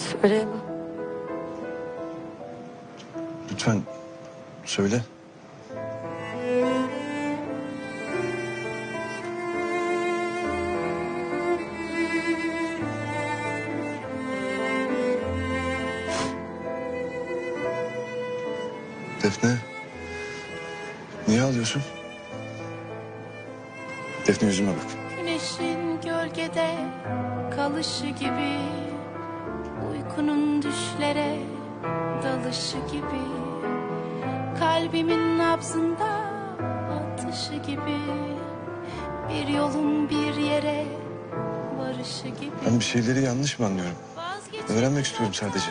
Söyleyemem. Lütfen söyle. Defne. Niye ağlıyorsun? Defne yüzüme bak. Güneşin gölgede kalışı gibi Uykunun düşlere dalışı gibi Kalbimin nabzında atışı gibi Bir yolun bir yere varışı gibi Ben bir şeyleri yanlış mı anlıyorum? Öğrenmek istiyorum sadece.